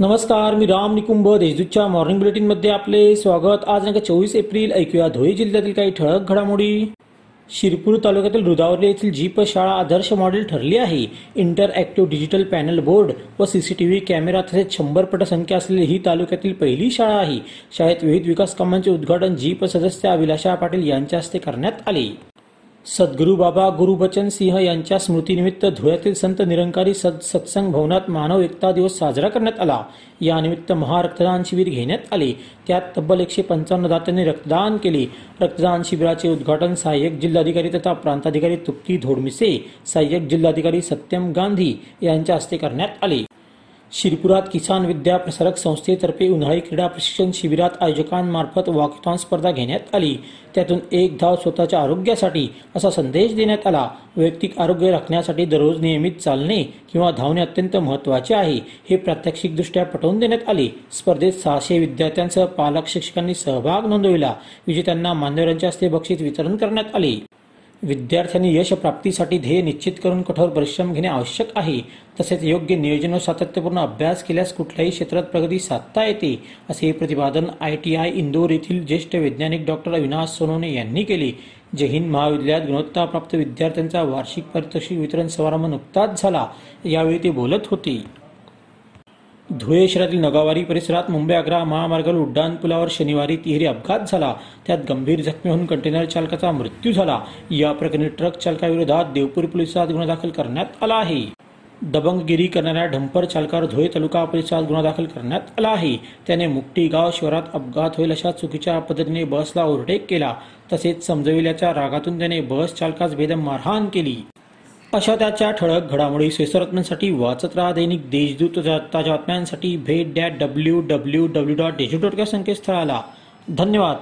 नमस्कार मी राम निकुंभ देशदूतच्या मॉर्निंग बुलेटिनमध्ये आपले स्वागत. आज नका चोवीस एप्रिल ऐकूया धुळे जिल्ह्यातील काही ठळक घडामोडी. शिरपूर तालुक्यातील रुदावली येथील जीप शाळा आदर्श मॉडेल ठरली आहे. Interactive digital panel board व सीसीटीव्ही कॅमेरा तसेच शंभर पटसंख्या असलेली ही तालुक्यातील पहिली शाळा आहे. शाळेत विविध विकास कामांचे उद्घाटन जीप सदस्य अभिलाषा पाटील यांच्या हस्ते करण्यात आले. सद्गुरू बाबा गुरुबचन सिंह यांच्या स्मृतीनिमित्त धुळ्यातील संत निरंकारी सद सत्संग भवनात मानव एकता दिवस साजरा करण्यात आला. यानिमित्त महारक्तदान शिबिर घेण्यात आले. त्यात तब्बल एकशे पंचावन्न दात्यांनी रक्तदान केले. रक्तदान शिबिराचे उद्घाटन सहाय्यक जिल्हाधिकारी तथा प्रांताधिकारी तुप्ती धोडमिसे सहाय्यक जिल्हाधिकारी सत्यम गांधी यांच्या हस्ते करण्यात आले. शिरपुरात किसान विद्या प्रसारक संस्थेतर्फे उन्हाळी क्रीडा प्रशिक्षण शिबिरात आयोजकांमार्फत वॉकेथॉन स्पर्धा घेण्यात आली. त्यातून एक धाव स्वतःच्या आरोग्यासाठी असा संदेश देण्यात आला. वैयक्तिक आरोग्य राखण्यासाठी दररोज नियमित चालणे किंवा धावणे अत्यंत महत्त्वाचे आहे हे प्रात्यक्षिकदृष्ट्या पटवून देण्यात आले. स्पर्धेत सहाशे विद्यार्थ्यांसह पालक शिक्षकांनी सहभाग नोंदविला. विजेत्यांना मान्यवरांच्या हस्ते बक्षीस वितरण करण्यात आले. विद्यार्थ्यांनी यश प्राप्तीसाठी ध्येय निश्चित करून कठोर परिश्रम घेणे आवश्यक आहे. तसेच योग्य नियोजन व सातत्यपूर्ण अभ्यास केल्यास कुठल्याही क्षेत्रात प्रगती साधता येते असे प्रतिपादन आय टी आय इंदोर येथील ज्येष्ठ वैज्ञानिक डॉक्टर अविनाश सोनवणे यांनी केले. जय हिंद महाविद्यालयात गुणवत्ताप्राप्त विद्यार्थ्यांचा वार्षिक पारितोषिक वितरण समारंभ नुकताच झाला. यावेळी ते बोलत होते. धुळे शहरातील नगावारी परिसरात मुंबई आग्रा महामार्गावर उड्डाण पुलावर शनिवारी तिहेरी अपघात झाला. त्यात गंभीर जखमी होऊन कंटेनर चालकाचा मृत्यू झाला. या प्रकरणी ट्रक चालकाविरोधात देवपूर पोलिसात गुन्हा दाखल करण्यात आला आहे. दबंगगिरी करणाऱ्या डंपर चालकावर धुळे तालुका परिसरात गुन्हा दाखल करण्यात आला आहे. त्याने मुक्टी गाव शहरात अपघात होईल अशा चुकीच्या पद्धतीने बसला ओव्हरटेक केला. तसेच समजविल्याच्या रागातून त्याने बस चालकास बेदम मारहाण केली. अशा त्याच्या ठळक घडामोडी सेसरत्नांसाठी वाचत राहा दैनिक देशदूत ताज्या बातम्यांसाठी भेट dot W W W dot dot संकेतस्थळाला. धन्यवाद.